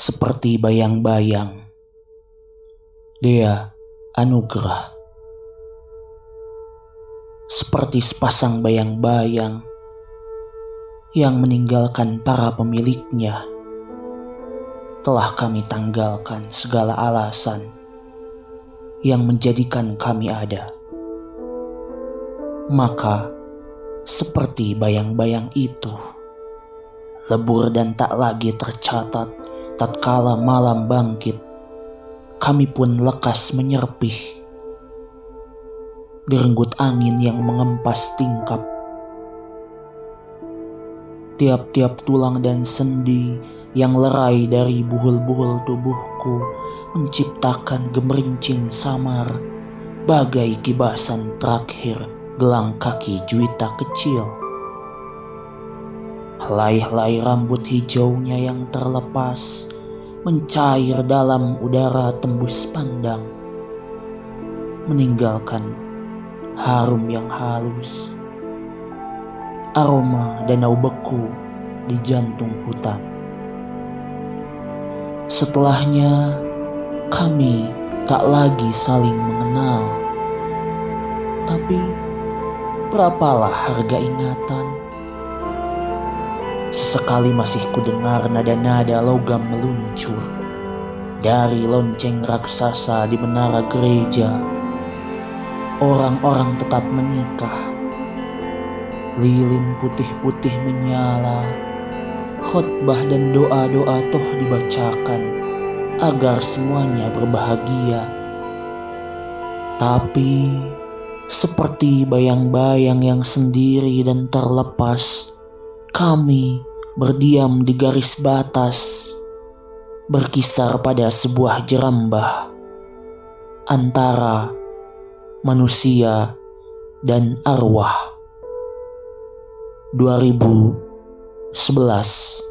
seperti bayang-bayang. Dea Anugerah seperti sepasang bayang-bayang yang meninggalkan para pemiliknya. Telah kami tanggalkan segala alasan yang menjadikan kami ada. Maka, seperti bayang-bayang itu, lebur dan tak lagi tercatat tatkala malam bangkit, kami pun lekas menyerpih. Gerenggut angin yang mengempas tingkap. Tiap-tiap tulang dan sendi yang lerai dari buhul-buhul tubuhku menciptakan gemerincing samar bagai kibasan terakhir gelang kaki juita kecil Helai-helai rambut hijaunya yang terlepas mencair dalam udara tembus pandang, meninggalkan harum yang halus, aroma danau beku di jantung hutan. Setelahnya, kami tak lagi saling mengenal, tapi berapalah harga ingatan? Sesekali masih kudengar nada-nada logam meluncur dari lonceng raksasa di menara gereja. Orang-orang tetap menikah. Lilin putih-putih menyala. Khotbah dan doa-doa toh dibacakan agar semuanya berbahagia. Tapi seperti bayang-bayang yang sendiri dan terlepas, kami berdiam di garis batas, berkisar pada sebuah jerambah antara manusia dan arwah. 2011